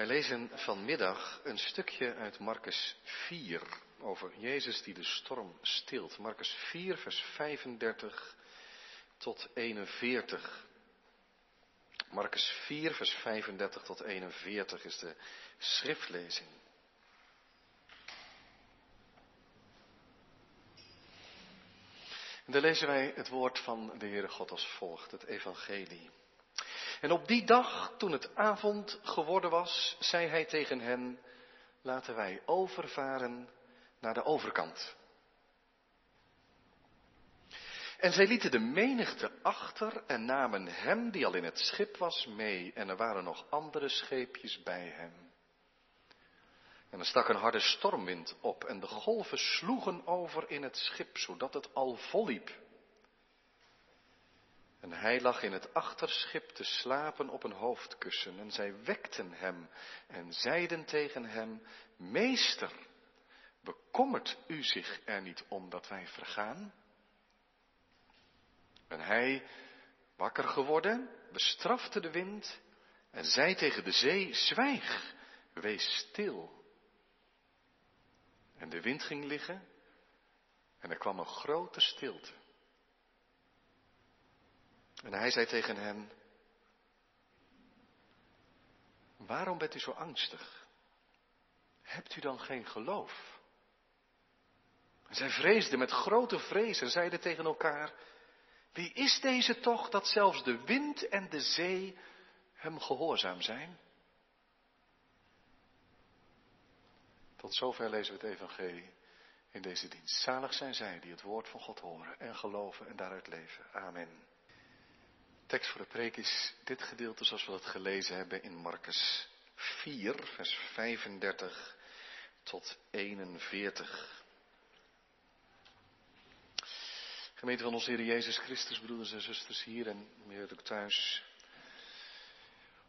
Wij lezen vanmiddag een stukje uit Marcus 4 over Jezus die de storm stilt. Marcus 4, vers 35 tot 41. Marcus 4, vers 35 tot 41 is de schriftlezing. En dan lezen wij het woord van de Heere God als volgt, het evangelie. En op die dag, toen het avond geworden was, zei hij tegen hen, laten wij overvaren naar de overkant. En zij lieten de menigte achter en namen hem die al in het schip was mee. En er waren nog andere scheepjes bij hem. En er stak een harde stormwind op en de golven sloegen over in het schip, zodat het al volliep. En hij lag in het achterschip te slapen op een hoofdkussen. En zij wekten hem en zeiden tegen hem, Meester, bekommert u zich er niet om dat wij vergaan? En hij, wakker geworden, bestrafte de wind en zei tegen de zee, zwijg, wees stil. En de wind ging liggen en er kwam een grote stilte. En hij zei tegen hen, waarom bent u zo angstig? Hebt u dan geen geloof? En zij vreesden met grote vrees en zeiden tegen elkaar, wie is deze toch dat zelfs de wind en de zee hem gehoorzaam zijn? Tot zover lezen we het evangelie in deze dienst. Zalig zijn zij die het woord van God horen en geloven en daaruit leven. Amen. Tekst voor de preek is dit gedeelte zoals we het gelezen hebben in Marcus 4, vers 35 tot 41. Gemeente van onze Heer Jezus Christus, broeders en zusters hier en meer ook thuis.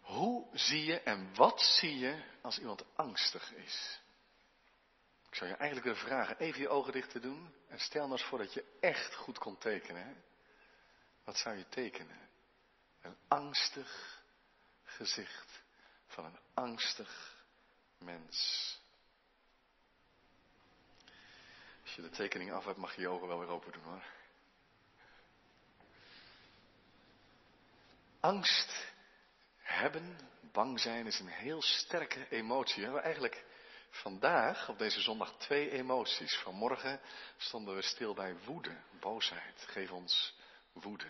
Hoe zie je en wat zie je als iemand angstig is? Ik zou je eigenlijk willen vragen even je ogen dicht te doen en stel nou eens voor dat je echt goed kon tekenen. Wat zou je tekenen? Een angstig gezicht van een angstig mens. Als je de tekening af hebt, mag je je ogen wel weer open doen hoor. Angst hebben, bang zijn, is een heel sterke emotie. We hebben eigenlijk vandaag, op deze zondag, twee emoties. Vanmorgen stonden we stil bij woede, boosheid. Geef ons woede.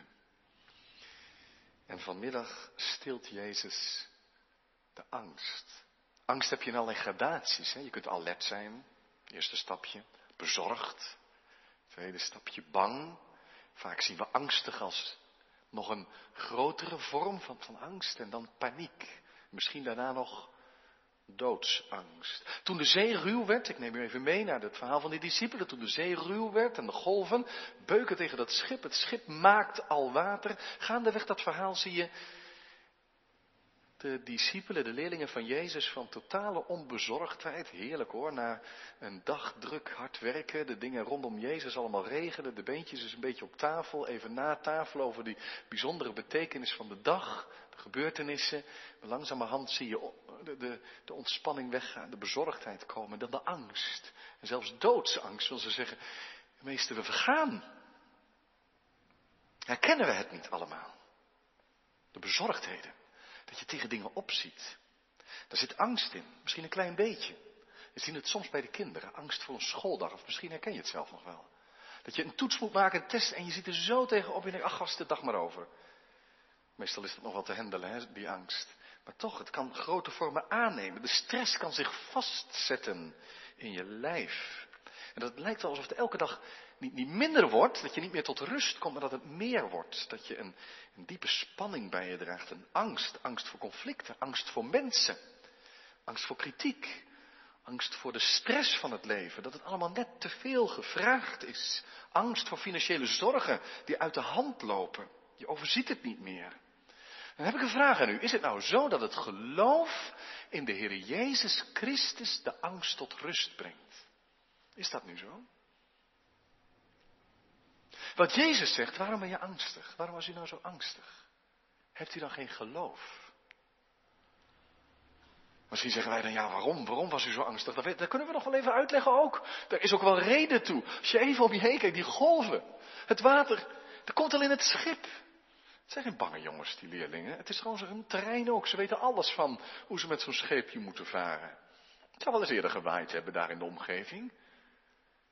En vanmiddag stilt Jezus de angst. Angst heb je in allerlei gradaties. Hè? Je kunt alert zijn, eerste stapje, bezorgd. Tweede stapje, bang. Vaak zien we angstig als nog een grotere vorm van, van angst en dan paniek. Misschien daarna nog doodsangst. Toen de zee ruw werd, ik neem u even mee naar het verhaal van die discipelen, toen de zee ruw werd en de golven beuken tegen dat schip, het schip maakt al water. Gaandeweg dat verhaal zie je de discipelen, de leerlingen van Jezus, van totale onbezorgdheid. Heerlijk hoor, na een dag druk hard werken, de dingen rondom Jezus allemaal regelen, de beentjes dus een beetje op tafel, even na tafel over die bijzondere betekenis van de dag, de gebeurtenissen. Langzamerhand zie je de, de, de ontspanning weggaan, de bezorgdheid komen, dan de angst. En zelfs doodsangst, wil ze zeggen, meester, we vergaan. Herkennen we het niet allemaal? De bezorgdheden. Dat je tegen dingen opziet. Daar zit angst in, misschien een klein beetje. We zien het soms bij de kinderen, angst voor een schooldag, of misschien herken je het zelf nog wel. Dat je een toets moet maken, een test, en je ziet er zo tegenop en je denkt, ach gast, de dag maar over. Meestal is het nog wel te handelen, hè, die angst. Maar toch, het kan grote vormen aannemen. De stress kan zich vastzetten in je lijf. En dat lijkt wel alsof het elke dag niet, niet minder wordt, dat je niet meer tot rust komt, maar dat het meer wordt. Dat je een, een diepe spanning bij je draagt, een angst, angst voor conflicten, angst voor mensen, angst voor kritiek, angst voor de stress van het leven, dat het allemaal net te veel gevraagd is, angst voor financiële zorgen die uit de hand lopen. Je overziet het niet meer. Dan heb ik een vraag aan u. Is het nou zo dat het geloof in de Heer Jezus Christus de angst tot rust brengt? Is dat nu zo? Wat Jezus zegt, waarom ben je angstig? Waarom was u nou zo angstig? Hebt u dan geen geloof? Misschien zeggen wij dan, ja, waarom? Waarom was u zo angstig? Dat, kunnen we nog wel even uitleggen ook. Er is ook wel reden toe. Als je even om je heen kijkt, die golven. Het water, dat komt al in het schip. Het zijn geen bange jongens, die leerlingen. Het is gewoon een terrein ook. Ze weten alles van hoe ze met zo'n scheepje moeten varen. Het zou wel eens eerder gewaaid hebben daar in de omgeving.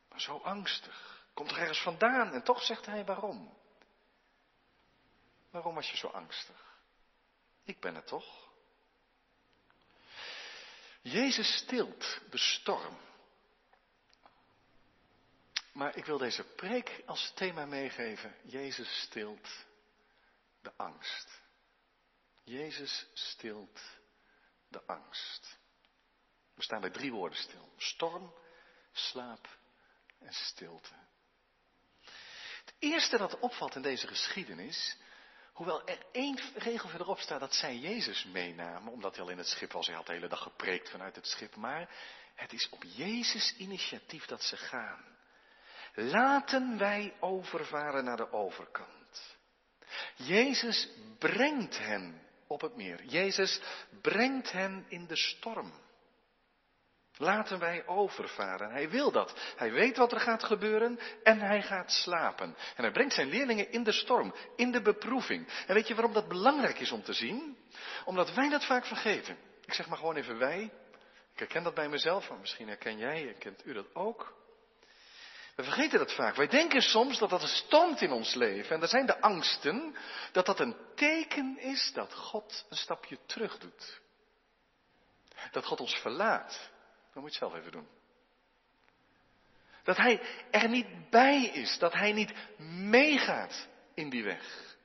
Maar zo angstig. Komt er ergens vandaan en toch zegt hij waarom. Waarom was je zo angstig? Ik ben het toch? Jezus stilt de storm. Maar ik wil deze preek als thema meegeven. Jezus stilt de angst. Jezus stilt de angst. We staan bij drie woorden stil. Storm, slaap en stilte. Het eerste dat opvalt in deze geschiedenis Hoewel er één regel verderop staat dat zij Jezus meenamen, omdat hij al in het schip was. Hij had de hele dag gepreekt vanuit het schip. Maar het is op Jezus initiatief dat ze gaan. Laten wij overvaren naar de overkant. Jezus brengt hen op het meer. Jezus brengt hen in de storm. Laten wij overvaren. Hij wil dat. Hij weet wat er gaat gebeuren en hij gaat slapen. En hij brengt zijn leerlingen in de storm, in de beproeving. En weet je waarom dat belangrijk is om te zien? Omdat wij dat vaak vergeten. Ik zeg maar gewoon even wij. Ik herken dat bij mezelf, maar misschien herken jij, herkent u dat ook. We vergeten dat vaak. Wij denken soms dat dat een stormt in ons leven. En er zijn de angsten dat dat een teken is dat God een stapje terug doet. Dat God ons verlaat. Dan moet je het zelf even doen. Dat hij er niet bij is, dat hij niet meegaat in die weg.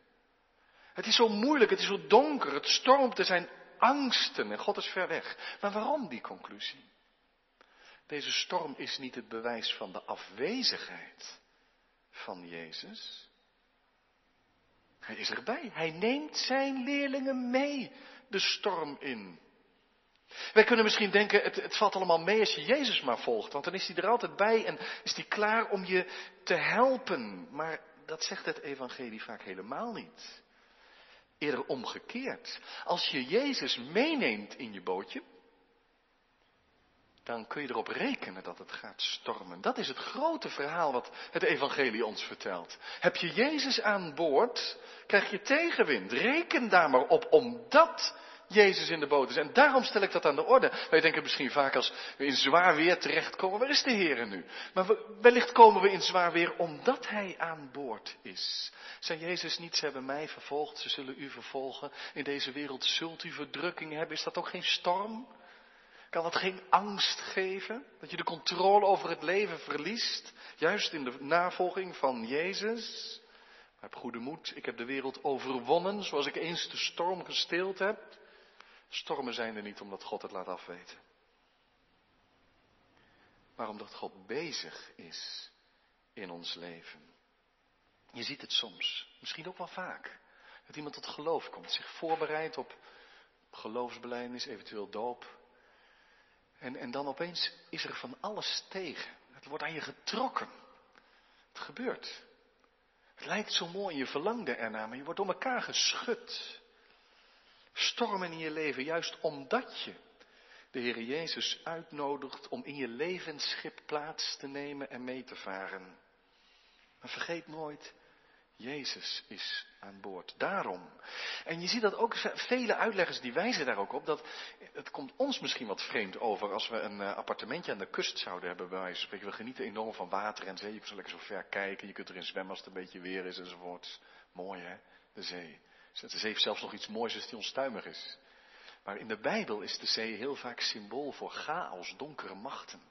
Het is zo moeilijk, het is zo donker, het stormt, er zijn angsten en God is ver weg. Maar waarom die conclusie? Deze storm is niet het bewijs van de afwezigheid van Jezus. Hij is erbij. Hij neemt zijn leerlingen mee de storm in. Wij kunnen misschien denken, het, het, valt allemaal mee als je Jezus maar volgt, want dan is hij er altijd bij en is hij klaar om je te helpen. Maar dat zegt het evangelie vaak helemaal niet. Eerder omgekeerd. Als je Jezus meeneemt in je bootje, dan kun je erop rekenen dat het gaat stormen. Dat is het grote verhaal wat het evangelie ons vertelt. Heb je Jezus aan boord, krijg je tegenwind. Reken daar maar op, omdat Jezus in de boot is. En daarom stel ik dat aan de orde. Wij denken misschien vaak als we in zwaar weer terechtkomen, waar is de Heer nu? Maar wellicht komen we in zwaar weer omdat Hij aan boord is. Zei Jezus niet, ze hebben mij vervolgd, ze zullen u vervolgen. In deze wereld zult u verdrukking hebben. Is dat ook geen storm? Kan dat geen angst geven? Dat je de controle over het leven verliest? Juist in de navolging van Jezus? heb goede moed, ik heb de wereld overwonnen, zoals ik eens de storm gesteeld heb. Stormen zijn er niet omdat God het laat afweten. Maar omdat God bezig is in ons leven. Je ziet het soms, misschien ook wel vaak. Dat iemand tot geloof komt, zich voorbereidt op geloofsbelijdenis, eventueel doop. En, en dan opeens is er van alles tegen. Het wordt aan je getrokken. Het gebeurt. Het lijkt zo mooi, je verlangde ernaar, maar je wordt door elkaar geschud stormen in je leven, juist omdat je de Heer Jezus uitnodigt om in je levensschip plaats te nemen en mee te varen. Maar vergeet nooit, Jezus is aan boord. Daarom. En je ziet dat ook vele uitleggers die wijzen daar ook op. Dat het komt ons misschien wat vreemd over als we een eh, appartementje aan de kust zouden hebben. Bij. We genieten enorm van water en zee. Je kunt zo lekker zo ver kijken. Je kunt erin zwemmen als het een beetje weer is enzovoort. Mooi hè, de zee. De zee heeft zelfs nog iets moois als die onstuimig is. Maar in de Bijbel is de zee heel vaak symbool voor chaos, donkere machten.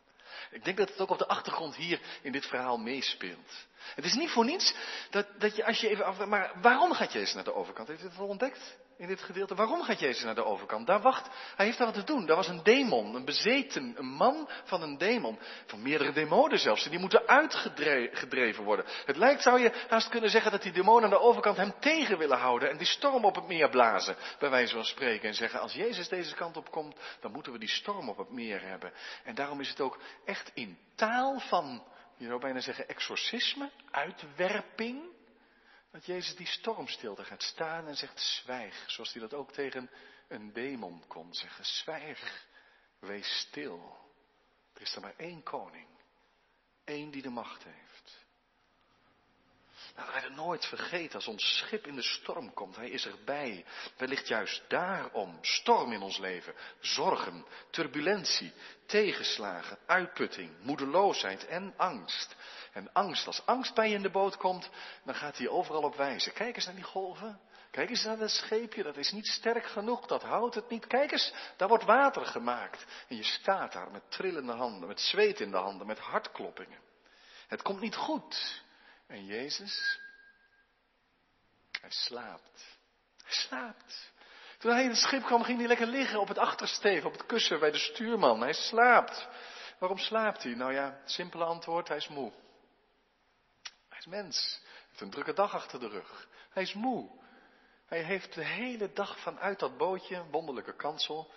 Ik denk dat het ook op de achtergrond hier in dit verhaal meespeelt. Het is niet voor niets dat, dat je als je even af. Maar waarom gaat Jezus naar de overkant? Heeft u het al ontdekt? in dit gedeelte. Waarom gaat Jezus naar de overkant? Daar wacht, hij heeft daar wat te doen. Daar was een demon, een bezeten, een man van een demon. Van meerdere demonen zelfs. Die moeten uitgedreven worden. Het lijkt, zou je haast kunnen zeggen, dat die demonen aan de overkant hem tegen willen houden. En die storm op het meer blazen, bij wijze van spreken. En zeggen, als Jezus deze kant op komt, dan moeten we die storm op het meer hebben. En daarom is het ook echt in taal van, je zou bijna zeggen, exorcisme, uitwerping dat Jezus die stormstilte gaat staan en zegt zwijg. Zoals hij dat ook tegen een demon kon zeggen. Zwijg, wees stil. Er is er maar één koning. Eén die de macht heeft. Het nooit vergeten als ons schip in de storm komt. Hij is erbij. Wellicht juist daarom. Storm in ons leven. Zorgen, turbulentie, tegenslagen, uitputting, moedeloosheid en angst. En angst, als angst bij je in de boot komt, dan gaat hij overal op wijzen. Kijk eens naar die golven. Kijk eens naar dat scheepje, dat is niet sterk genoeg, dat houdt het niet. Kijk eens, daar wordt water gemaakt. En je staat daar met trillende handen, met zweet in de handen, met hartkloppingen. Het komt niet goed. En Jezus, hij slaapt. Hij slaapt. Toen hij in het schip kwam, ging hij lekker liggen op het achtersteven, op het kussen bij de stuurman. Hij slaapt. Waarom slaapt hij? Nou ja, simpele antwoord, hij is moe. Hij is mens. Hij heeft een drukke dag achter de rug. Hij is moe. Hij heeft de hele dag vanuit dat bootje, wonderlijke kansel,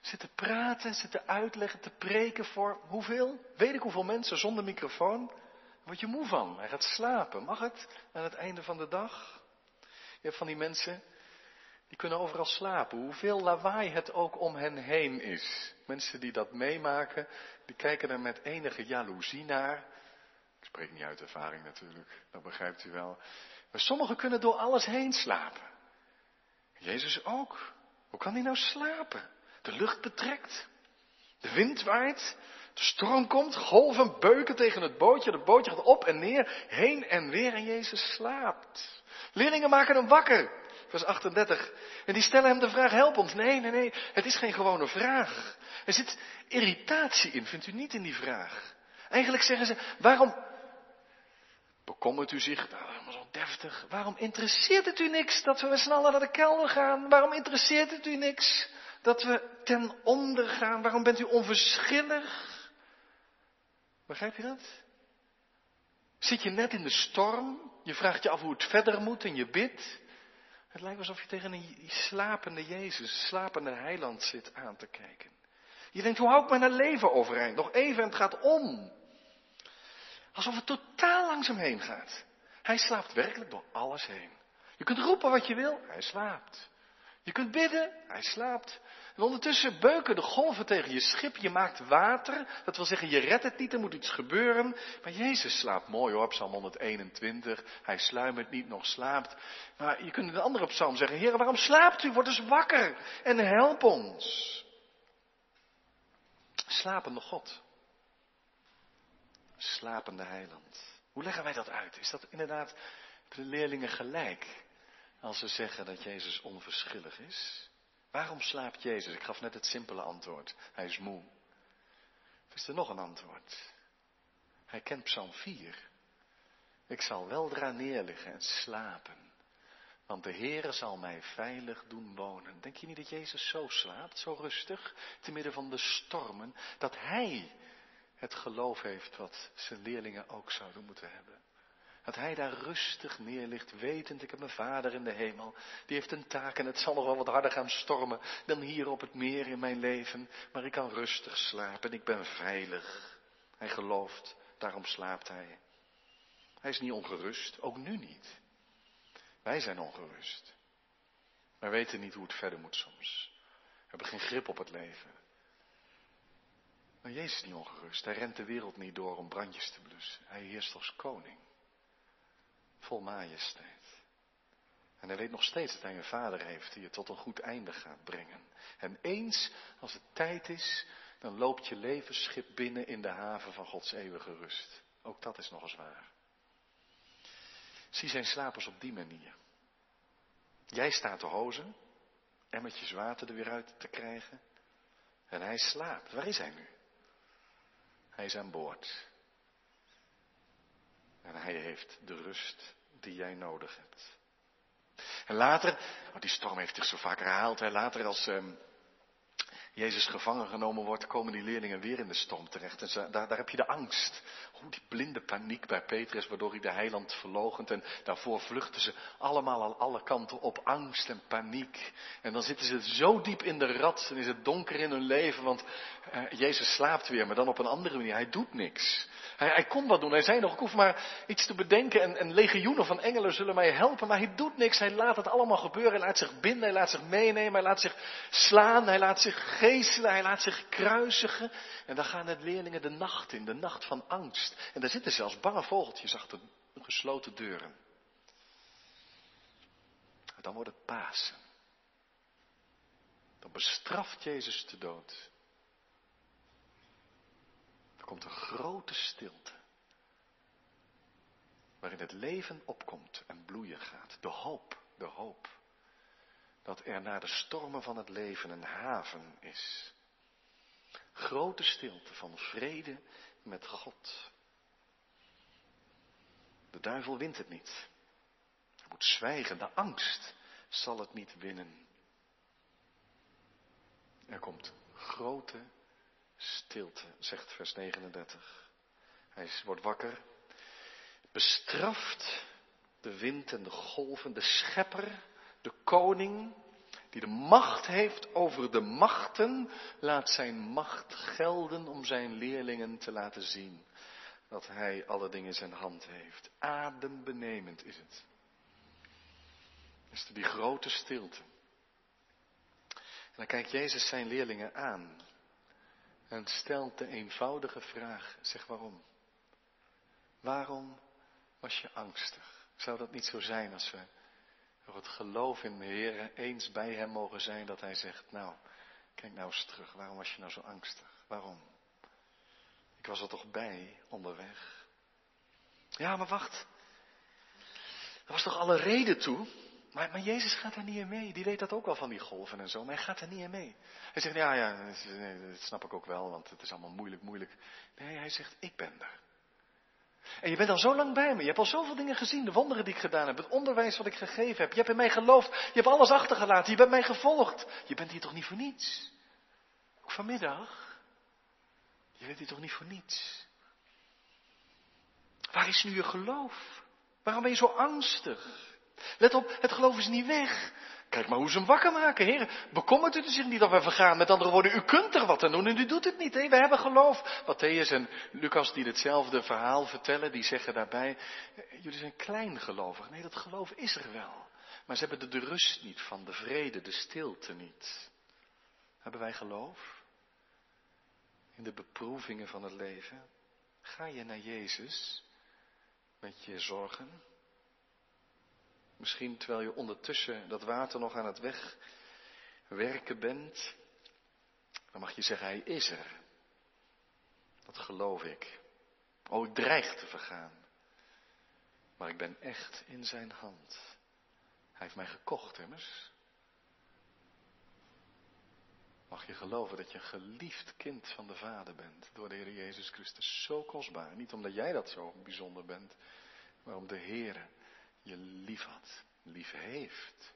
zitten praten, zitten uitleggen, te preken voor hoeveel? Weet ik hoeveel mensen zonder microfoon? word je moe van. Hij gaat slapen. Mag het aan het einde van de dag? Je hebt van die mensen, die kunnen overal slapen. Hoeveel lawaai het ook om hen heen is. Mensen die dat meemaken, die kijken er met enige jaloezie naar. Ik spreek niet uit ervaring natuurlijk, dat begrijpt u wel. Maar sommigen kunnen door alles heen slapen. Jezus ook. Hoe kan hij nou slapen? De lucht betrekt. De wind waait. De storm komt, golven beuken tegen het bootje, het bootje gaat op en neer, heen en weer en Jezus slaapt. Leerlingen maken hem wakker, vers 38. En die stellen hem de vraag, help ons. Nee, nee, nee, het is geen gewone vraag. Er zit irritatie in, vindt u niet in die vraag? Eigenlijk zeggen ze, waarom bekommert u zich, nou, zo deftig, waarom interesseert het u niks dat we sneller naar de kelder gaan? Waarom interesseert het u niks dat we ten onder gaan? Waarom bent u onverschillig? Begrijp je dat? Zit je net in de storm, je vraagt je af hoe het verder moet en je bidt. Het lijkt alsof je tegen een slapende Jezus, slapende heiland zit aan te kijken. Je denkt, hoe hou ik mijn leven overeind? Nog even en het gaat om. Alsof het totaal langzaam heen gaat. Hij slaapt werkelijk door alles heen. Je kunt roepen wat je wil, hij slaapt. Je kunt bidden, hij slaapt. En ondertussen beuken de golven tegen je schip, je maakt water. Dat wil zeggen, je redt het niet, er moet iets gebeuren. Maar Jezus slaapt mooi hoor, Psalm 121. Hij sluimert niet, nog slaapt. Maar je kunt in een andere psalm zeggen, Heer, waarom slaapt u? Word eens wakker en help ons. Slapende God. Slapende heiland. Hoe leggen wij dat uit? Is dat inderdaad de leerlingen gelijk? Als ze zeggen dat Jezus onverschillig is? Waarom slaapt Jezus? Ik gaf net het simpele antwoord. Hij is moe. Is er nog een antwoord? Hij kent Psalm 4. Ik zal weldra neerliggen en slapen. Want de Heere zal mij veilig doen wonen. Denk je niet dat Jezus zo slaapt, zo rustig, te midden van de stormen, dat Hij het geloof heeft wat zijn leerlingen ook zouden moeten hebben? Dat hij daar rustig neerligt, wetend, ik heb mijn vader in de hemel. Die heeft een taak en het zal nog wel wat harder gaan stormen dan hier op het meer in mijn leven. Maar ik kan rustig slapen en ik ben veilig. Hij gelooft, daarom slaapt hij. Hij is niet ongerust, ook nu niet. Wij zijn ongerust. Wij weten niet hoe het verder moet soms. We hebben geen grip op het leven. Maar Jezus is niet ongerust. Hij rent de wereld niet door om brandjes te blussen. Hij heerst als koning vol majesteit. En hij weet nog steeds dat hij een vader heeft die je tot een goed einde gaat brengen. En eens als het tijd is, dan loopt je levensschip binnen in de haven van Gods eeuwige rust. Ook dat is nog eens waar. Zie zijn slapers op die manier. Jij staat te hozen, emmertjes water er weer uit te krijgen. En hij slaapt. Waar is hij nu? Hij is aan boord. En hij heeft de rust die jij nodig hebt. En later, oh die storm heeft zich zo vaak herhaald, hè, later als um, Jezus gevangen genomen wordt, komen die leerlingen weer in de storm terecht. En daar, daar, heb je de angst. Hoe die blinde paniek bij Petrus, waardoor hij de heiland verlogent. En daarvoor vluchten ze allemaal aan alle kanten op angst en paniek. En dan zitten ze zo diep in de rat en is het donker in hun leven, want uh, Jezus slaapt weer, maar dan op een andere manier. Hij doet niks. Hij, hij kon wat doen. Hij zei nog, ik hoef maar iets te bedenken en, en legioenen van engelen zullen mij helpen. Maar hij doet niks. Hij laat het allemaal gebeuren. Hij laat zich binden, hij laat zich meenemen, hij laat zich slaan, hij laat zich geven hij laat zich kruisigen. En dan gaan de leerlingen de nacht in, de nacht van angst. En daar zitten zelfs bange vogeltjes achter gesloten deuren. En dan wordt het Pasen. Dan bestraft Jezus de dood. Er komt een grote stilte. Waarin het leven opkomt en bloeien gaat. De hoop, de hoop. Dat er na de stormen van het leven een haven is. Grote stilte van vrede met God. De duivel wint het niet. Hij moet zwijgen. De angst zal het niet winnen. Er komt grote stilte, zegt vers 39. Hij wordt wakker, bestraft de wind en de golven, de schepper, de koning, die de macht heeft over de machten, laat zijn macht gelden om zijn leerlingen te laten zien dat hij alle dingen in zijn hand heeft. Adembenemend is het. Is er die grote stilte. En dan kijkt Jezus zijn leerlingen aan en stelt de eenvoudige vraag, zeg waarom? Waarom was je angstig? Zou dat niet zo zijn als we door het geloof in de Heer eens bij Hem mogen zijn dat Hij zegt, nou, kijk nou eens terug, waarom was je nou zo angstig? Waarom? Ik was er toch bij onderweg. Ja, maar wacht. Er was toch alle reden toe? Maar, maar Jezus gaat er niet in mee. Die weet dat ook wel van die golven en zo, maar hij gaat er niet in mee. Hij zegt, ja, ja, dat snap ik ook wel, want het is allemaal moeilijk, moeilijk. Nee, hij zegt, ik ben er. En je bent al zo lang bij me. Je hebt al zoveel dingen gezien. De wonderen die ik gedaan heb. Het onderwijs wat ik gegeven heb. Je hebt in mij geloofd. Je hebt alles achtergelaten. Je bent mij gevolgd. Je bent hier toch niet voor niets? Ook vanmiddag. Je bent hier toch niet voor niets? Waar is nu je geloof? Waarom ben je zo angstig? Let op, het geloof is niet weg. Kijk maar hoe ze hem wakker maken, heren. Bekommert u zich niet dat we vergaan? Met andere woorden, u kunt er wat aan doen en u doet het niet. Hè? We hebben geloof. Matthäus en Lucas die hetzelfde verhaal vertellen, die zeggen daarbij, eh, jullie zijn klein gelovig. Nee, dat geloof is er wel. Maar ze hebben de rust niet van, de vrede, de stilte niet. Hebben wij geloof? In de beproevingen van het leven? Ga je naar Jezus met je zorgen? Misschien terwijl je ondertussen dat water nog aan het wegwerken bent. Dan mag je zeggen, hij is er. Dat geloof ik. Oh, ik dreig te vergaan. Maar ik ben echt in zijn hand. Hij heeft mij gekocht, immers. Mag je geloven dat je een geliefd kind van de Vader bent door de Heer Jezus Christus. Zo kostbaar. Niet omdat jij dat zo bijzonder bent, maar om de Heer je lief had, lief heeft.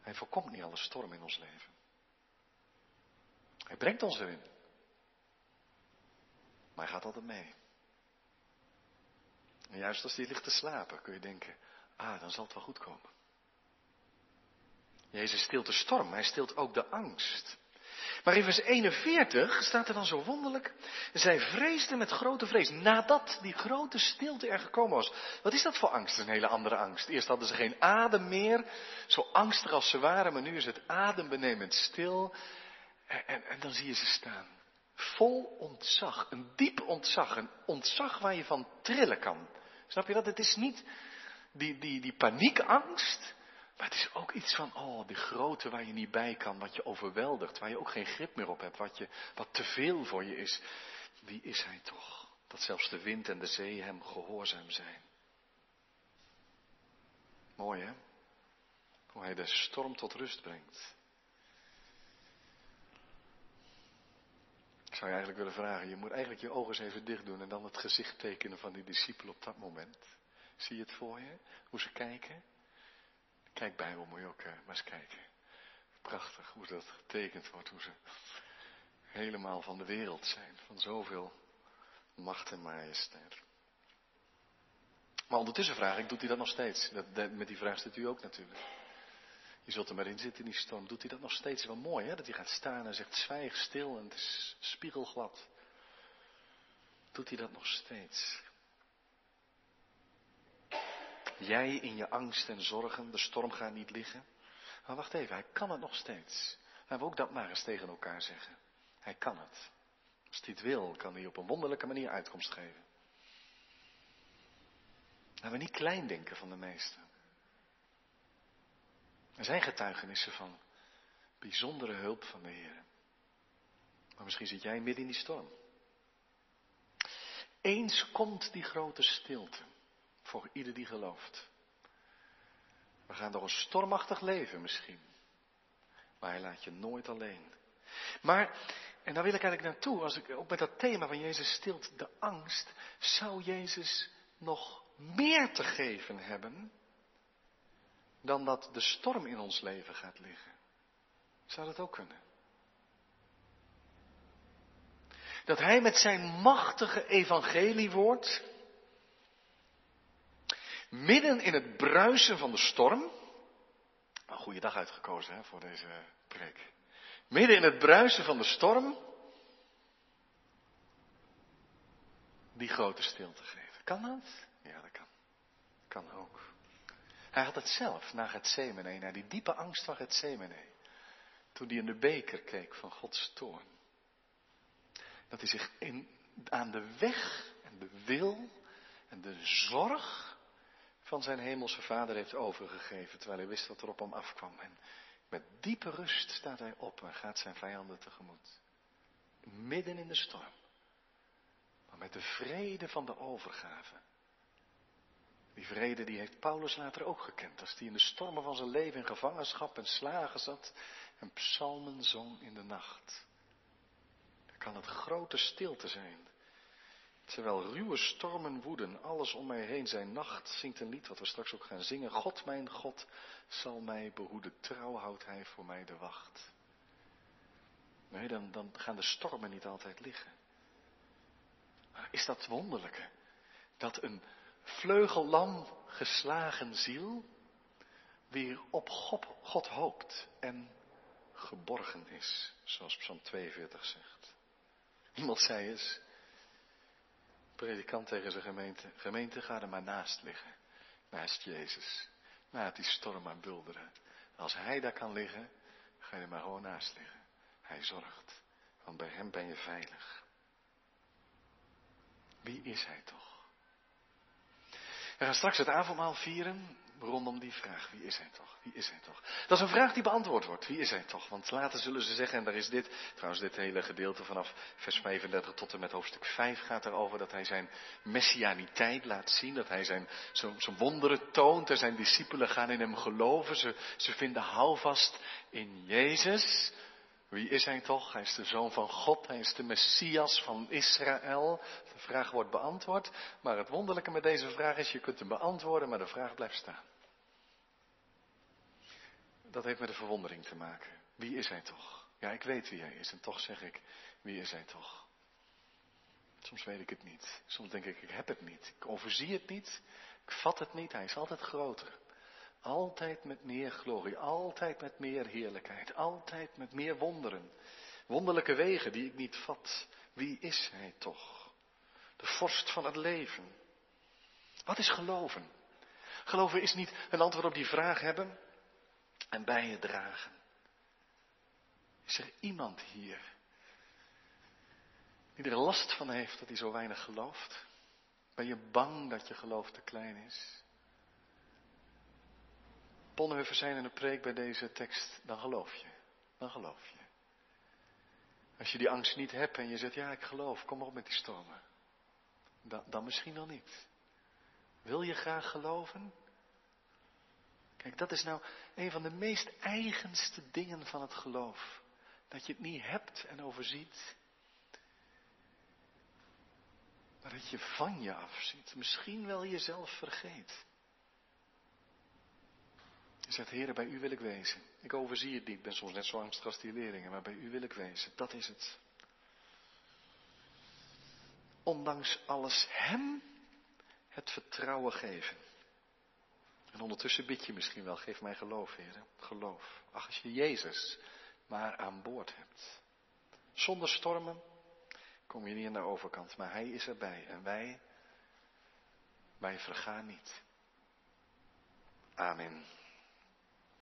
Hij voorkomt niet alle storm in ons leven. Hij brengt ons erin. Maar hij gaat altijd mee. En juist als hij ligt te slapen kun je denken, ah, dan zal het wel goed komen. Jezus stilt de storm, hij stilt ook de angst. Maar in vers 41 staat er dan zo wonderlijk. Zij vreesden met grote vrees. Nadat die grote stilte er gekomen was. Wat is dat voor angst? Een hele andere angst. Eerst hadden ze geen adem meer. Zo angstig als ze waren. Maar nu is het adembenemend stil. En, en, en dan zie je ze staan. Vol ontzag. Een diep ontzag. Een ontzag waar je van trillen kan. Snap je dat? Het is niet die, die, die paniekangst. Maar het is ook iets van, oh, die grote waar je niet bij kan, wat je overweldigt, waar je ook geen grip meer op hebt, wat, je, wat te veel voor je is. Wie is hij toch? Dat zelfs de wind en de zee hem gehoorzaam zijn. Mooi hè? Hoe hij de storm tot rust brengt. Ik zou je eigenlijk willen vragen, je moet eigenlijk je ogen eens even dicht doen en dan het gezicht tekenen van die discipelen op dat moment. Zie je het voor je? Hoe ze kijken? Kijk Bijbel, moet je ook uh, maar eens kijken. Prachtig hoe dat getekend wordt, hoe ze helemaal van de wereld zijn, van zoveel macht en majesteit. Maar ondertussen vraag ik, doet hij dat nog steeds? Dat, met die vraag zit u ook natuurlijk. Je zult er maar in zitten in die storm. Doet hij dat nog steeds? Wel mooi hè, dat hij gaat staan en zegt zwijg stil en het is spiegelglad. Doet hij dat nog steeds? Jij in je angst en zorgen, de storm gaat niet liggen. Maar wacht even, hij kan het nog steeds. Laten we ook dat maar eens tegen elkaar zeggen. Hij kan het. Als hij het wil, kan hij op een wonderlijke manier uitkomst geven. Laten we niet klein denken van de meesten. Er zijn getuigenissen van bijzondere hulp van de Heer. Maar misschien zit jij midden in die storm. Eens komt die grote stilte voor ieder die gelooft. We gaan door een stormachtig leven misschien. Maar hij laat je nooit alleen. Maar, en daar wil ik eigenlijk naartoe, als ik ook met dat thema van Jezus stilt de angst, zou Jezus nog meer te geven hebben dan dat de storm in ons leven gaat liggen? Zou dat ook kunnen? Dat hij met zijn machtige evangeliewoord midden in het bruisen van de storm, een goede dag uitgekozen hè, voor deze preek, midden in het bruisen van de storm, die grote stilte geven. Kan dat? Ja, dat kan. Kan ook. Hij had het zelf naar het Gethsemane, naar die diepe angst van het Gethsemane. Toen hij in de beker keek van Gods toorn. Dat hij zich in, aan de weg en de wil en de zorg van zijn hemelse vader heeft overgegeven. Terwijl hij wist wat er op hem afkwam. En met diepe rust staat hij op en gaat zijn vijanden tegemoet. Midden in de storm. Maar met de vrede van de overgave. Die vrede die heeft Paulus later ook gekend. Als hij in de stormen van zijn leven in gevangenschap en slagen zat en psalmen zong in de nacht. Dan kan het grote stilte zijn. Terwijl ruwe stormen woeden, alles om mij heen zijn nacht, zingt een lied wat we straks ook gaan zingen. God, mijn God, zal mij behoeden, trouw houdt hij voor mij de wacht. Nee, dan, dan gaan de stormen niet altijd liggen. Is dat wonderlijke? Dat een vleugellam geslagen ziel weer op God, God hoopt en geborgen is, zoals Psalm 42 zegt. Iemand zei eens, predikant tegen zijn gemeente, gemeente ga er maar naast liggen, naast Jezus. Laat die storm maar bulderen. Als hij daar kan liggen, ga je er maar gewoon naast liggen. Hij zorgt, want bij hem ben je veilig. Wie is hij toch? We gaan straks het avondmaal vieren rondom die vraag. Wie is hij toch? Wie is hij toch? Dat is een vraag die beantwoord wordt. Wie is hij toch? Want later zullen ze zeggen, en daar is dit, trouwens dit hele gedeelte vanaf vers 35 tot en met hoofdstuk 5 gaat erover dat hij zijn messianiteit laat zien. Dat hij zijn, zijn wonderen toont en zijn discipelen gaan in hem geloven. Ze, ze vinden houvast in Jezus. Wie is hij toch? Hij is de zoon van God, hij is de Messias van Israël. De vraag wordt beantwoord, maar het wonderlijke met deze vraag is, je kunt hem beantwoorden, maar de vraag blijft staan. Dat heeft met de verwondering te maken. Wie is hij toch? Ja, ik weet wie hij is en toch zeg ik, wie is hij toch? Soms weet ik het niet. Soms denk ik, ik heb het niet. Ik overzie het niet. Ik vat het niet. Hij is altijd groter. Altijd met meer glorie, altijd met meer heerlijkheid, altijd met meer wonderen. Wonderlijke wegen die ik niet vat. Wie is hij toch? De vorst van het leven. Wat is geloven? Geloven is niet een antwoord op die vraag hebben en bij je dragen. Is er iemand hier die er last van heeft dat hij zo weinig gelooft? Ben je bang dat je geloof te klein is? Bonhoeffer zijn in de preek bij deze tekst, dan geloof je. Dan geloof je. Als je die angst niet hebt en je zegt, ja ik geloof, kom op met die stormen. Dan, dan misschien wel niet. Wil je graag geloven? Kijk, dat is nou een van de meest eigenste dingen van het geloof. Dat je het niet hebt en overziet. Maar dat je van je afziet. Misschien wel jezelf vergeet. Je zegt, heren, bij u wil ik wezen. Ik overzie het niet, ik ben soms net zo angstig als die leerlingen, maar bij u wil ik wezen. Dat is het. Ondanks alles hem het vertrouwen geven. En ondertussen bid je misschien wel, geef mij geloof, heren. Geloof. Ach, als je Jezus maar aan boord hebt. Zonder stormen kom je niet aan de overkant, maar hij is erbij. En wij, wij vergaan niet. Amen.